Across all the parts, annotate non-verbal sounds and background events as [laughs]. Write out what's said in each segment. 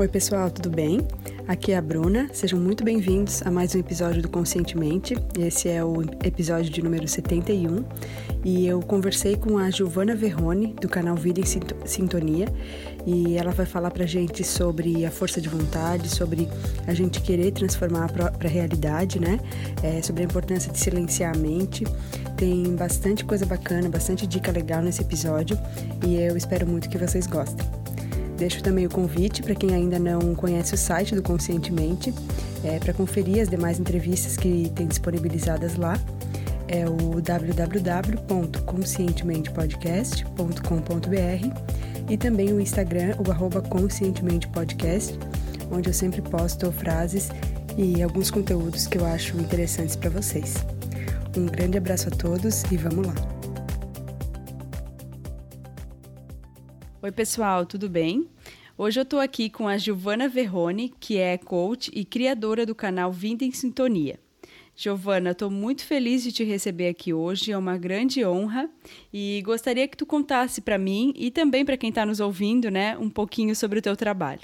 Oi, pessoal, tudo bem? Aqui é a Bruna. Sejam muito bem-vindos a mais um episódio do Conscientemente. Esse é o episódio de número 71 e eu conversei com a Giovana Verrone, do canal Vida em Sintonia, e ela vai falar pra gente sobre a força de vontade, sobre a gente querer transformar a realidade, né? É, sobre a importância de silenciar a mente. Tem bastante coisa bacana, bastante dica legal nesse episódio e eu espero muito que vocês gostem. Deixo também o convite para quem ainda não conhece o site do Conscientemente, é, para conferir as demais entrevistas que tem disponibilizadas lá. É o www.conscientementepodcast.com.br e também o Instagram, o arroba conscientementepodcast, onde eu sempre posto frases e alguns conteúdos que eu acho interessantes para vocês. Um grande abraço a todos e vamos lá! Oi, pessoal, tudo bem? Hoje eu estou aqui com a Giovana Verrone, que é coach e criadora do canal Vinda em Sintonia. Giovana, estou muito feliz de te receber aqui hoje, é uma grande honra e gostaria que tu contasse para mim e também para quem está nos ouvindo, né, um pouquinho sobre o teu trabalho.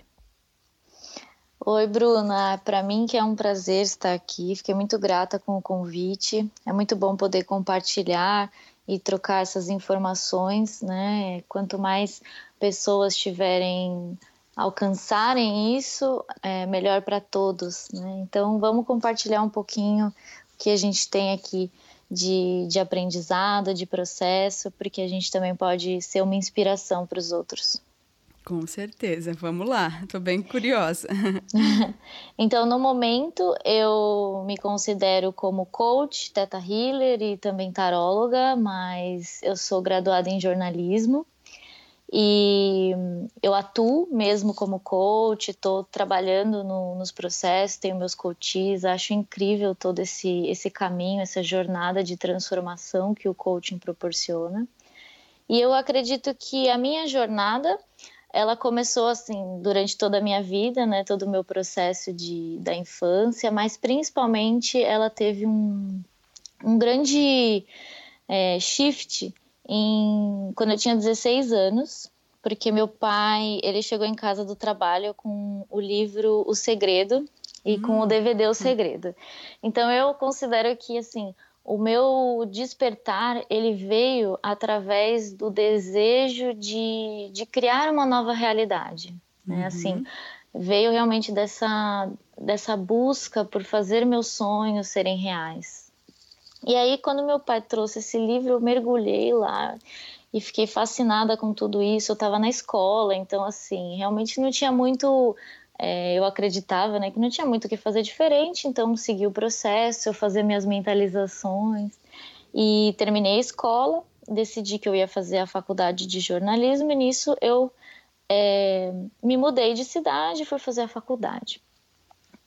Oi, Bruna. Para mim que é um prazer estar aqui. Fiquei muito grata com o convite. É muito bom poder compartilhar e trocar essas informações, né? Quanto mais pessoas tiverem alcançarem isso, é melhor para todos. Né? Então, vamos compartilhar um pouquinho o que a gente tem aqui de, de aprendizado, de processo, porque a gente também pode ser uma inspiração para os outros. Com certeza, vamos lá, estou bem curiosa. [laughs] [laughs] então, no momento, eu me considero como coach, teta healer e também taróloga, mas eu sou graduada em jornalismo e eu atuo mesmo como coach, estou trabalhando no, nos processos, tenho meus coaches, acho incrível todo esse, esse caminho, essa jornada de transformação que o coaching proporciona. E eu acredito que a minha jornada ela começou assim durante toda a minha vida, né, todo o meu processo de, da infância, mas principalmente ela teve um, um grande é, shift em, quando eu tinha 16 anos, porque meu pai ele chegou em casa do trabalho com o livro O Segredo e hum. com o DVD O Segredo. Então eu considero que assim o meu despertar ele veio através do desejo de, de criar uma nova realidade, né? Uhum. Assim veio realmente dessa dessa busca por fazer meus sonhos serem reais. E aí, quando meu pai trouxe esse livro, eu mergulhei lá e fiquei fascinada com tudo isso. Eu estava na escola, então, assim, realmente não tinha muito. É, eu acreditava né, que não tinha muito o que fazer diferente, então segui o processo, eu fazia minhas mentalizações e terminei a escola. Decidi que eu ia fazer a faculdade de jornalismo e nisso eu é, me mudei de cidade e fui fazer a faculdade.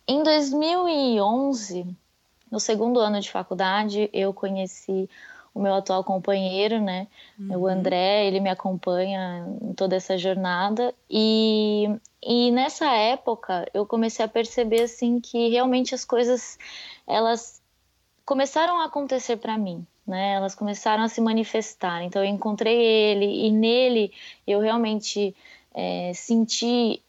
Em 2011, no segundo ano de faculdade, eu conheci o meu atual companheiro, né? Uhum. O André, ele me acompanha em toda essa jornada. E, e nessa época, eu comecei a perceber, assim, que realmente as coisas, elas começaram a acontecer para mim. Né, elas começaram a se manifestar. Então eu encontrei ele e nele eu realmente é, senti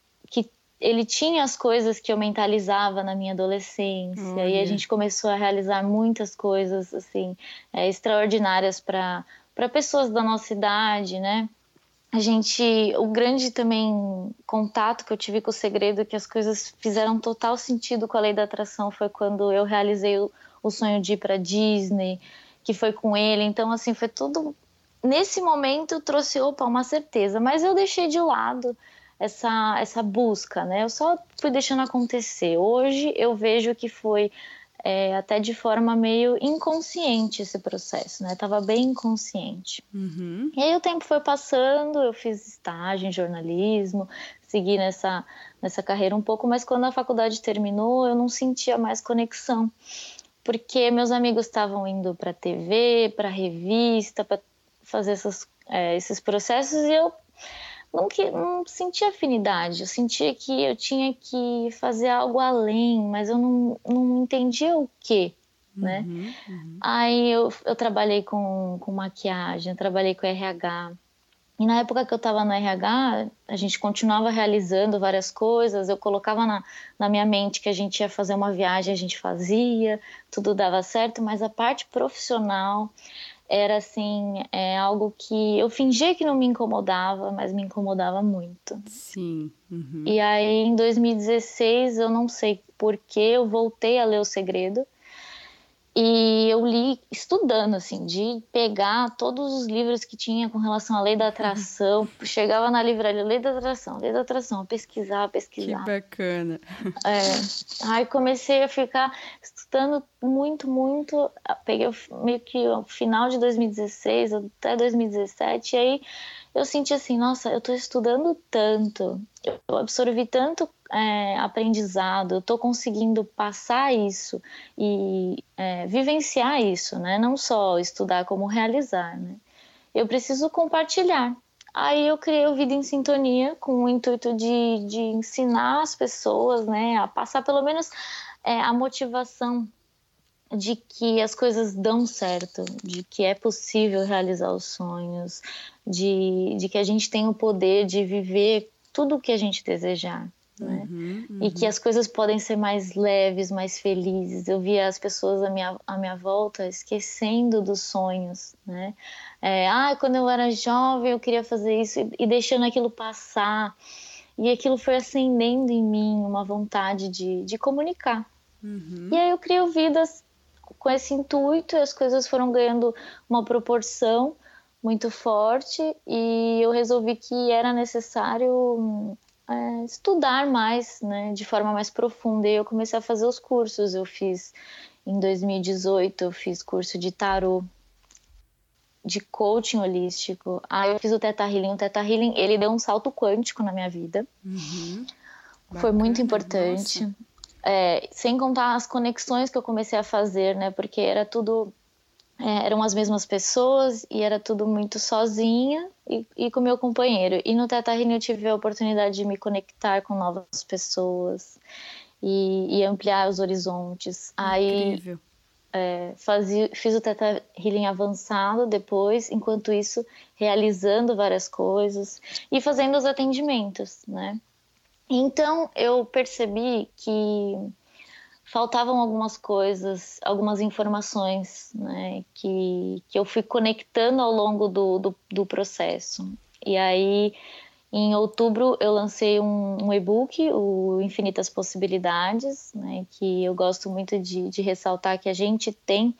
ele tinha as coisas que eu mentalizava na minha adolescência oh, e a gente começou a realizar muitas coisas assim é, extraordinárias para para pessoas da nossa idade, né? A gente, o grande também contato que eu tive com o segredo, que as coisas fizeram total sentido com a lei da atração, foi quando eu realizei o, o sonho de ir para Disney, que foi com ele. Então, assim, foi tudo nesse momento trouxe opa uma certeza, mas eu deixei de lado essa, essa busca, né? Eu só fui deixando acontecer. Hoje eu vejo que foi é, até de forma meio inconsciente esse processo, né? Tava bem inconsciente. Uhum. E aí o tempo foi passando, eu fiz estágio em jornalismo, segui nessa, nessa carreira um pouco, mas quando a faculdade terminou, eu não sentia mais conexão. Porque meus amigos estavam indo para TV, para revista, para fazer essas, é, esses processos e eu não, que, não sentia afinidade, eu sentia que eu tinha que fazer algo além, mas eu não, não entendia o que, né? Uhum, uhum. Aí eu, eu trabalhei com, com maquiagem, eu trabalhei com RH, E na época que eu estava no RH, a gente continuava realizando várias coisas. Eu colocava na, na minha mente que a gente ia fazer uma viagem, a gente fazia, tudo dava certo, mas a parte profissional era assim, é algo que eu fingia que não me incomodava, mas me incomodava muito. Sim. Uhum. E aí em 2016, eu não sei por que eu voltei a ler O Segredo. E eu estudando, assim, de pegar todos os livros que tinha com relação à lei da atração. Chegava na livraria, lei da atração, lei da atração, pesquisar, pesquisar. Que bacana. É. Aí comecei a ficar estudando muito, muito. Peguei meio que o final de 2016 até 2017. E aí eu senti assim, nossa, eu estou estudando tanto, eu absorvi tanto é, aprendizado, eu estou conseguindo passar isso e é, vivenciar isso, né? Não só estudar, como realizar, né? Eu preciso compartilhar. Aí eu criei o Vida em Sintonia com o intuito de, de ensinar as pessoas, né, a passar pelo menos é, a motivação de que as coisas dão certo, de que é possível realizar os sonhos, de, de que a gente tem o poder de viver tudo o que a gente desejar. Né? Uhum, uhum. E que as coisas podem ser mais leves, mais felizes. Eu via as pessoas à minha, à minha volta esquecendo dos sonhos, né? É, ah, quando eu era jovem eu queria fazer isso e, e deixando aquilo passar. E aquilo foi acendendo em mim uma vontade de, de comunicar. Uhum. E aí eu crio vidas com esse intuito e as coisas foram ganhando uma proporção muito forte e eu resolvi que era necessário é, estudar mais, né, de forma mais profunda. E eu comecei a fazer os cursos. Eu fiz em 2018, eu fiz curso de tarô, de coaching holístico. Aí eu fiz o Teta Healing. O Teta Healing, ele deu um salto quântico na minha vida. Uhum. Foi muito importante. É, sem contar as conexões que eu comecei a fazer, né? Porque era tudo é, eram as mesmas pessoas e era tudo muito sozinha e, e com meu companheiro. E no Teta Healing eu tive a oportunidade de me conectar com novas pessoas e, e ampliar os horizontes. Incrível. Aí é, fazia, fiz o Teta Healing avançado depois, enquanto isso realizando várias coisas e fazendo os atendimentos, né? Então eu percebi que faltavam algumas coisas, algumas informações, né, que, que eu fui conectando ao longo do, do, do processo. E aí, em outubro, eu lancei um, um e-book, o Infinitas Possibilidades, né, que eu gosto muito de, de ressaltar que a gente tem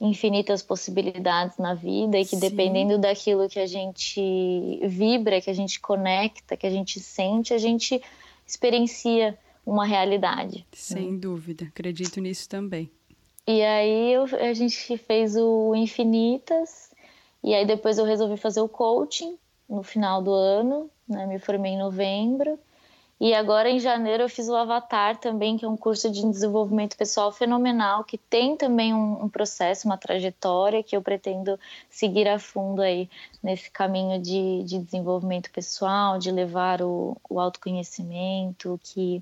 infinitas possibilidades na vida e que Sim. dependendo daquilo que a gente vibra, que a gente conecta, que a gente sente, a gente experiencia uma realidade. Sem né? dúvida, acredito nisso também. E aí eu, a gente fez o Infinitas, e aí depois eu resolvi fazer o coaching no final do ano, né? Me formei em novembro. E agora em janeiro eu fiz o Avatar também, que é um curso de desenvolvimento pessoal fenomenal, que tem também um, um, processo, uma trajetória que eu pretendo seguir a fundo aí nesse caminho de, de desenvolvimento pessoal, de levar o, o autoconhecimento, que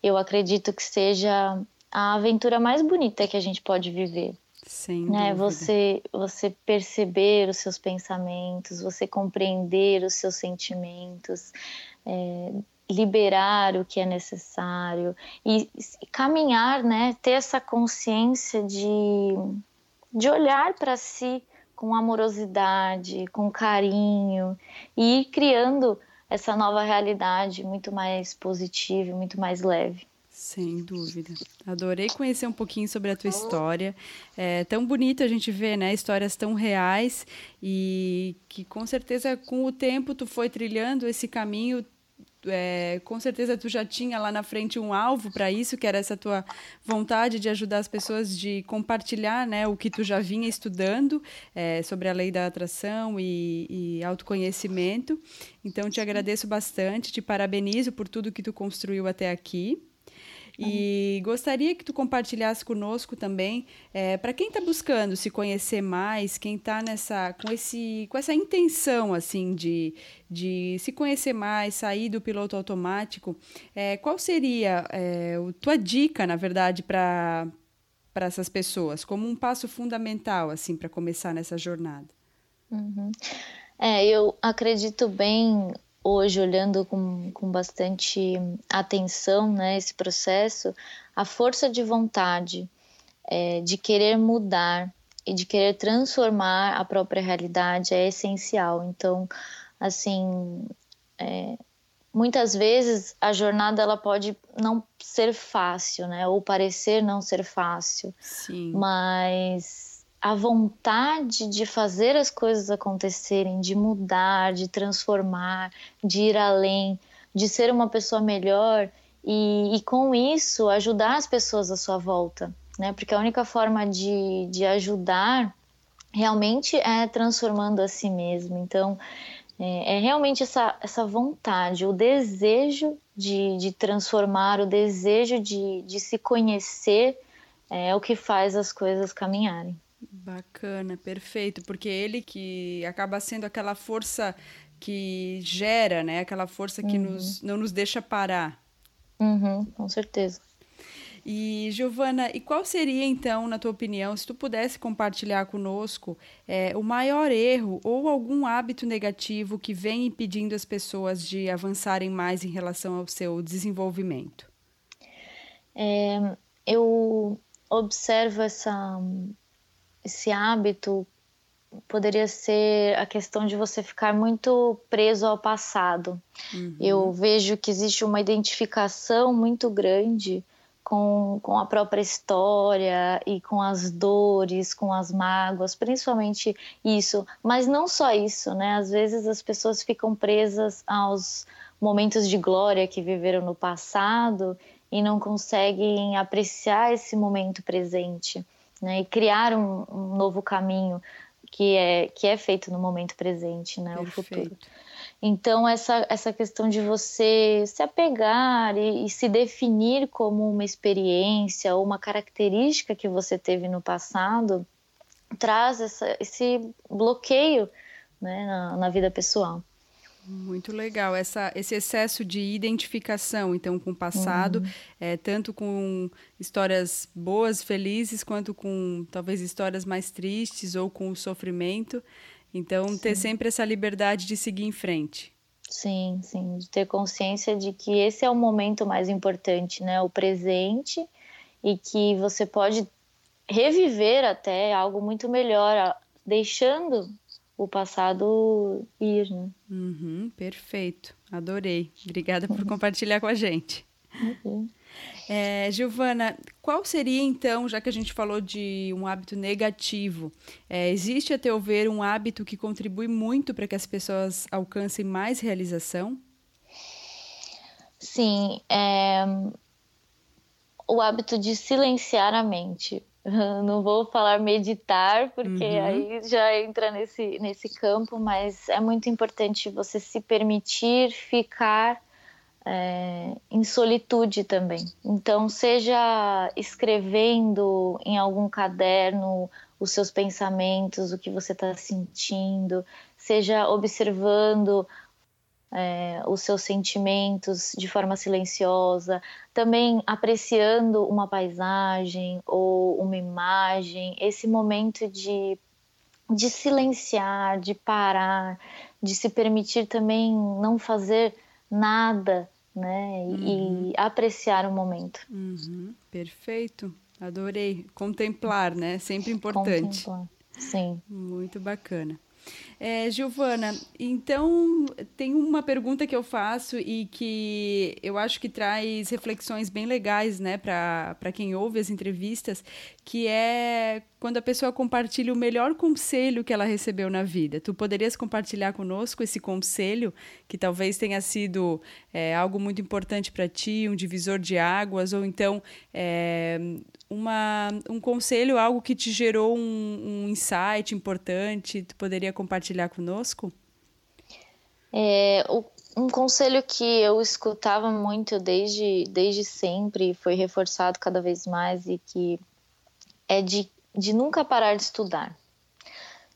eu acredito que seja a aventura mais bonita que a gente pode viver. Sem né? Você, você perceber os seus pensamentos, você compreender os seus sentimentos, é, liberar o que é necessário e, e caminhar, né? Ter essa consciência de, de olhar para si com amorosidade, com carinho e ir criando essa nova realidade muito mais positiva, muito mais leve. Sem dúvida. Adorei conhecer um pouquinho sobre a tua história. É tão bonito a gente ver, né, histórias tão reais e que com certeza com o tempo tu foi trilhando esse caminho é, com certeza tu já tinha lá na frente um alvo para isso, que era essa tua vontade de ajudar as pessoas, de compartilhar né, o que tu já vinha estudando é, sobre a lei da atração e, e autoconhecimento. Então, te agradeço bastante, te parabenizo por tudo que tu construiu até aqui. E gostaria que tu compartilhasse conosco também, é, para quem está buscando se conhecer mais, quem está nessa com esse com essa intenção assim de, de se conhecer mais, sair do piloto automático, é, qual seria é, a tua dica, na verdade, para para essas pessoas, como um passo fundamental assim para começar nessa jornada? Uhum. É, eu acredito bem hoje, olhando com, com bastante atenção né, esse processo, a força de vontade é, de querer mudar e de querer transformar a própria realidade é essencial. Então, assim, é, muitas vezes a jornada ela pode não ser fácil, né? Ou parecer não ser fácil. Sim. Mas a vontade de fazer as coisas acontecerem, de mudar, de transformar, de ir além, de ser uma pessoa melhor e, e com isso ajudar as pessoas à sua volta né? Porque a única forma de, de ajudar realmente é transformando a si mesmo. Então, é, é, realmente essa, essa vontade, o desejo de, de transformar, o desejo de, de se conhecer é, o que faz as coisas caminharem. Bacana, perfeito, porque ele que acaba sendo aquela força que gera, né? Aquela força que uhum. nos, não nos deixa parar. Uhum, com certeza. E, Giovana, e qual seria então, na tua opinião, se tu pudesse compartilhar conosco é, o maior erro ou algum hábito negativo que vem impedindo as pessoas de avançarem mais em relação ao seu desenvolvimento? É, eu observo essa, esse hábito poderia ser a questão de você ficar muito preso ao passado. Uhum. Eu vejo que existe uma identificação muito grande com, com a própria história e com as dores, com as mágoas, principalmente isso. Mas não só isso, né? Às vezes as pessoas ficam presas aos momentos de glória que viveram no passado e não conseguem apreciar esse momento presente, né? E criar um, um novo caminho que é que é feito no momento presente, né? Perfeito. O futuro. Então, essa, essa questão de você se apegar e, e, se definir como uma experiência ou uma característica que você teve no passado traz essa, esse bloqueio né, na, na vida pessoal. Muito legal, Essa, esse excesso de identificação, então, com o passado, uhum. é, tanto com histórias boas, felizes, quanto com talvez histórias mais tristes ou com o sofrimento. Então, sim. ter sempre essa liberdade de seguir em frente. Sim, sim, de ter consciência de que esse é o momento mais importante, né? O presente e que você pode reviver até algo muito melhor, deixando o passado ir, né? Uhum, perfeito, adorei. Obrigada por compartilhar com a gente. Uhum. É, Giovana, qual seria então, já que a gente falou de um hábito negativo, é, existe a teu ver um hábito que contribui muito para que as pessoas alcancem mais realização? Sim, é, o hábito de silenciar a mente. [laughs] Não vou falar meditar, porque uhum. aí já entra nesse, nesse campo, mas é muito importante você se permitir ficar é, em solitude também. Então, seja escrevendo em algum caderno os seus pensamentos, o que você está sentindo, seja observando é, os seus sentimentos de forma silenciosa, também apreciando uma paisagem ou uma imagem, esse momento de, de silenciar, de parar, de se permitir também não fazer nada né? Uhum. E apreciar o momento. Uhum. Perfeito. Adorei. Contemplar, né? Sempre importante. Contemplar. Sim. Muito bacana. É, Giovana, então tem uma pergunta que eu faço e que eu acho que traz reflexões bem legais né, para quem ouve as entrevistas, que é quando a pessoa compartilha o melhor conselho que ela recebeu na vida. Tu poderias compartilhar conosco esse conselho que talvez tenha sido é, algo muito importante para ti, um divisor de águas, ou então é, uma, um conselho, algo que te gerou um, um insight importante, tu poderia compartilhar conosco? É, o, um conselho que eu escutava muito desde, desde sempre, foi reforçado cada vez mais, e que é de, de nunca parar de estudar.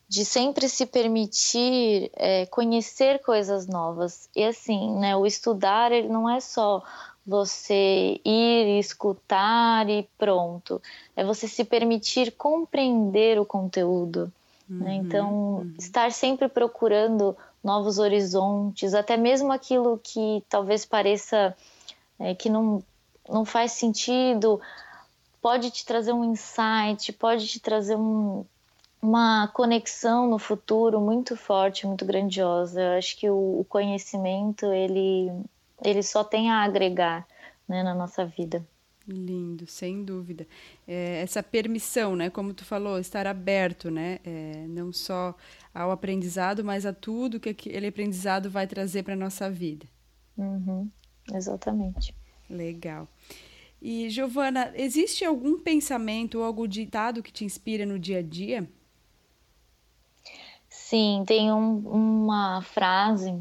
De sempre se permitir é, conhecer coisas novas. E assim, né, o estudar ele não é só você ir escutar e pronto. É você se permitir compreender o conteúdo, Né? Uhum, né? Então, uhum. estar sempre procurando novos horizontes, até mesmo aquilo que talvez pareça é, que não, não faz sentido, pode te trazer um insight, pode te trazer um, uma conexão no futuro muito forte, muito grandiosa. Eu acho que o, o conhecimento ele, ele só tem a agregar né, na nossa vida. Lindo, sem dúvida. É, essa permissão, né, como tu falou, estar aberto, né, é, não só ao aprendizado, mas a tudo que aquele aprendizado vai trazer para nossa vida. Uhum, exatamente. Legal. E Giovana, existe algum pensamento ou algum ditado que te inspira no dia a dia? Sim, tem um, uma frase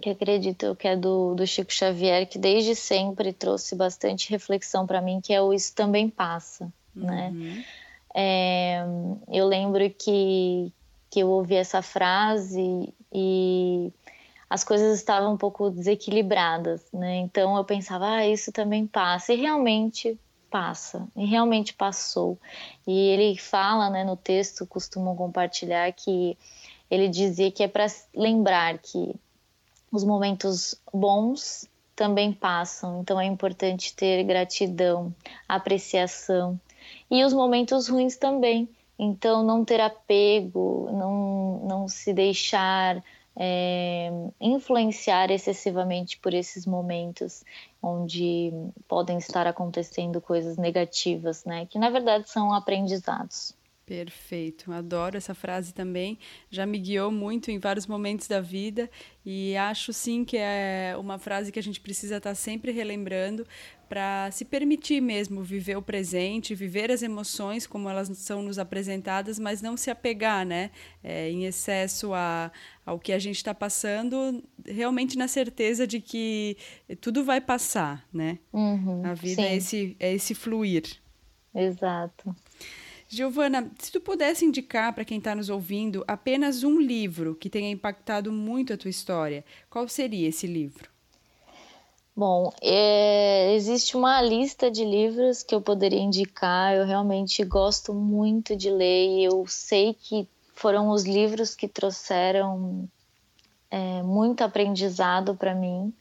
que acredito que é do, do Chico Xavier, que desde sempre trouxe bastante reflexão para mim, que é o Isso Também Passa, né? uhum. né? É, eu lembro que, que eu ouvi essa frase e as coisas estavam um pouco desequilibradas, né? Então eu pensava, ah, isso também passa. E realmente passa, e realmente passou. E ele fala, né, no texto, costumam compartilhar que ele dizia que é para lembrar que os momentos bons também passam, então é importante ter gratidão, apreciação. E os momentos ruins também, então não ter apego, não, não se deixar é, influenciar excessivamente por esses momentos onde podem estar acontecendo coisas negativas, né? Que na verdade são aprendizados. Perfeito, adoro essa frase também. Já me guiou muito em vários momentos da vida e acho sim que é uma frase que a gente precisa estar sempre relembrando para se permitir mesmo viver o presente, viver as emoções como elas são nos apresentadas, mas não se apegar, né, é, em excesso a, ao que a gente está passando, realmente na certeza de que tudo vai passar, né? Uhum, a vida é esse, é esse fluir. Exato. Giovana, se tu pudesse indicar para quem está nos ouvindo apenas um livro que tenha impactado muito a tua história, qual seria esse livro? Bom, é, existe uma lista de livros que eu poderia indicar. Eu realmente gosto muito de ler e eu sei que foram os livros que trouxeram é, muito aprendizado para mim.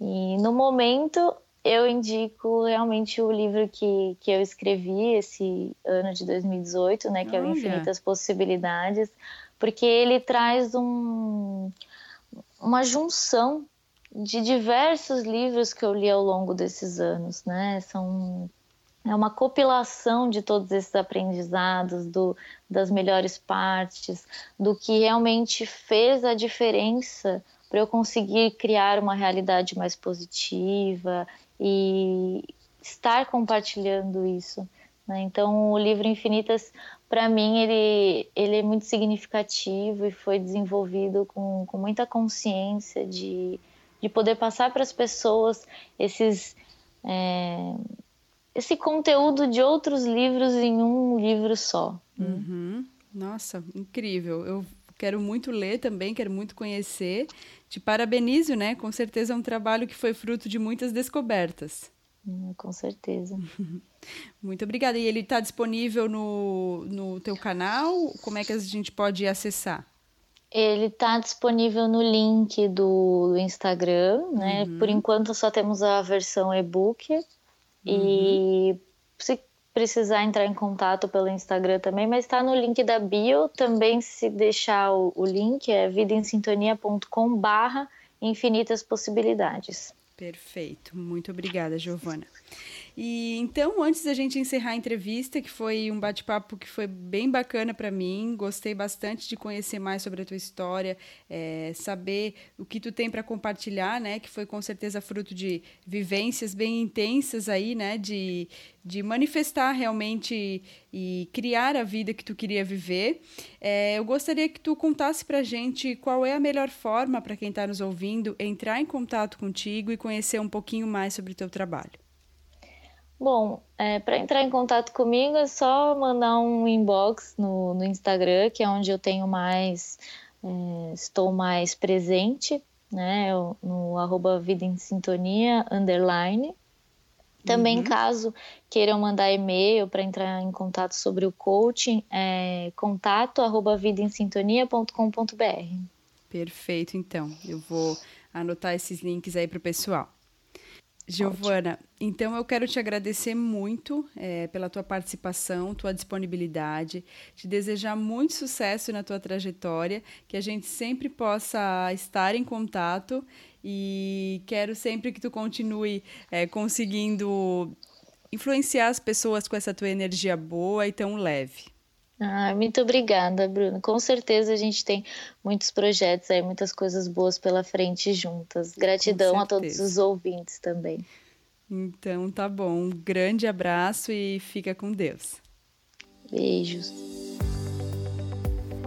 E no momento eu indico realmente o livro que, que eu escrevi esse ano de 2018, né, que Olha. é o Infinitas Possibilidades, porque ele traz um, uma junção de diversos livros que eu li ao longo desses anos, né? São é uma compilação de todos esses aprendizados, do, das melhores partes, do que realmente fez a diferença para eu conseguir criar uma realidade mais positiva e estar compartilhando isso. Né? Então, o livro Infinitas, para mim, ele, ele é muito significativo e foi desenvolvido com, com muita consciência de, de poder passar para as pessoas esses, é, esse conteúdo de outros livros em um livro só. Uhum. Nossa, incrível. Eu quero muito ler também, quero muito conhecer. Te parabenizo, né? Com certeza é um trabalho que foi fruto de muitas descobertas. Hum, com certeza. [laughs] Muito obrigada. E ele está disponível no, no teu canal? Como é que a gente pode acessar? Ele está disponível no link do, do Instagram, né? Uhum. Por enquanto só temos a versão e-book. Uhum. E se precisar entrar em contato pelo Instagram também, mas está no link da bio. Também, se deixar o, o link, é vidaemsintonia.com barra infinitas possibilidades. Perfeito. Muito obrigada, Giovana. E então, antes da gente encerrar a entrevista, que foi um bate-papo que foi bem bacana para mim, gostei bastante de conhecer mais sobre a tua história, é, saber o que tu tem para compartilhar, né? Que foi com certeza fruto de vivências bem intensas aí, né? De, de manifestar realmente e criar a vida que tu queria viver. É, eu gostaria que tu contasse para gente qual é a melhor forma para quem está nos ouvindo entrar em contato contigo e conhecer um pouquinho mais sobre o teu trabalho. Bom, é, para entrar em contato comigo é só mandar um inbox no, no Instagram, que é onde eu tenho mais, é, estou mais presente, né? Eu, no arroba Vida em Sintonia, underline. Também, uhum. caso queiram mandar e-mail para entrar em contato sobre o coaching, é contato arroba vidaemsintonia.com.br. Perfeito, então. Eu vou anotar esses links aí para o pessoal. Giovana, então eu quero te agradecer muito é, pela tua participação, tua disponibilidade, te desejar muito sucesso na tua trajetória, que a gente sempre possa estar em contato e quero sempre que tu continue é, conseguindo influenciar as pessoas com essa tua energia boa e tão leve. Ah, muito obrigada, Bruno. Com certeza a gente tem muitos projetos aí, muitas coisas boas pela frente juntas. Gratidão a todos os ouvintes também. Então tá bom. Um grande abraço e fica com Deus. Beijos.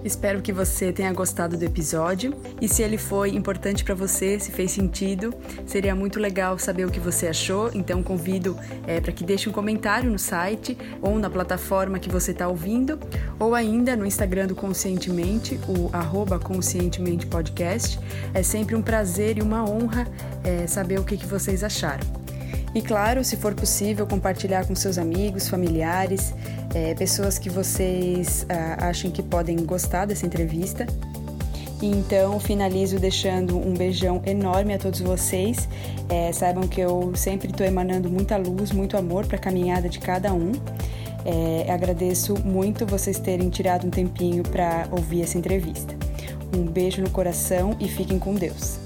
Espero que você tenha gostado do episódio e se ele foi importante para você, se fez sentido, seria muito legal saber o que você achou. Então convido é, para que deixe um comentário no site ou na plataforma que você está ouvindo, ou ainda no Instagram do Conscientemente, o arroba Conscientemente Podcast. É sempre um prazer e uma honra é, saber o que, que vocês acharam. E claro, se for possível, compartilhar com seus amigos, familiares, é, pessoas que vocês ah, achem que podem gostar dessa entrevista. Então finalizo deixando um beijão enorme a todos vocês. É, saibam que eu sempre estou emanando muita luz, muito amor para a caminhada de cada um. É, agradeço muito vocês terem tirado um tempinho para ouvir essa entrevista. Um beijo no coração e fiquem com Deus.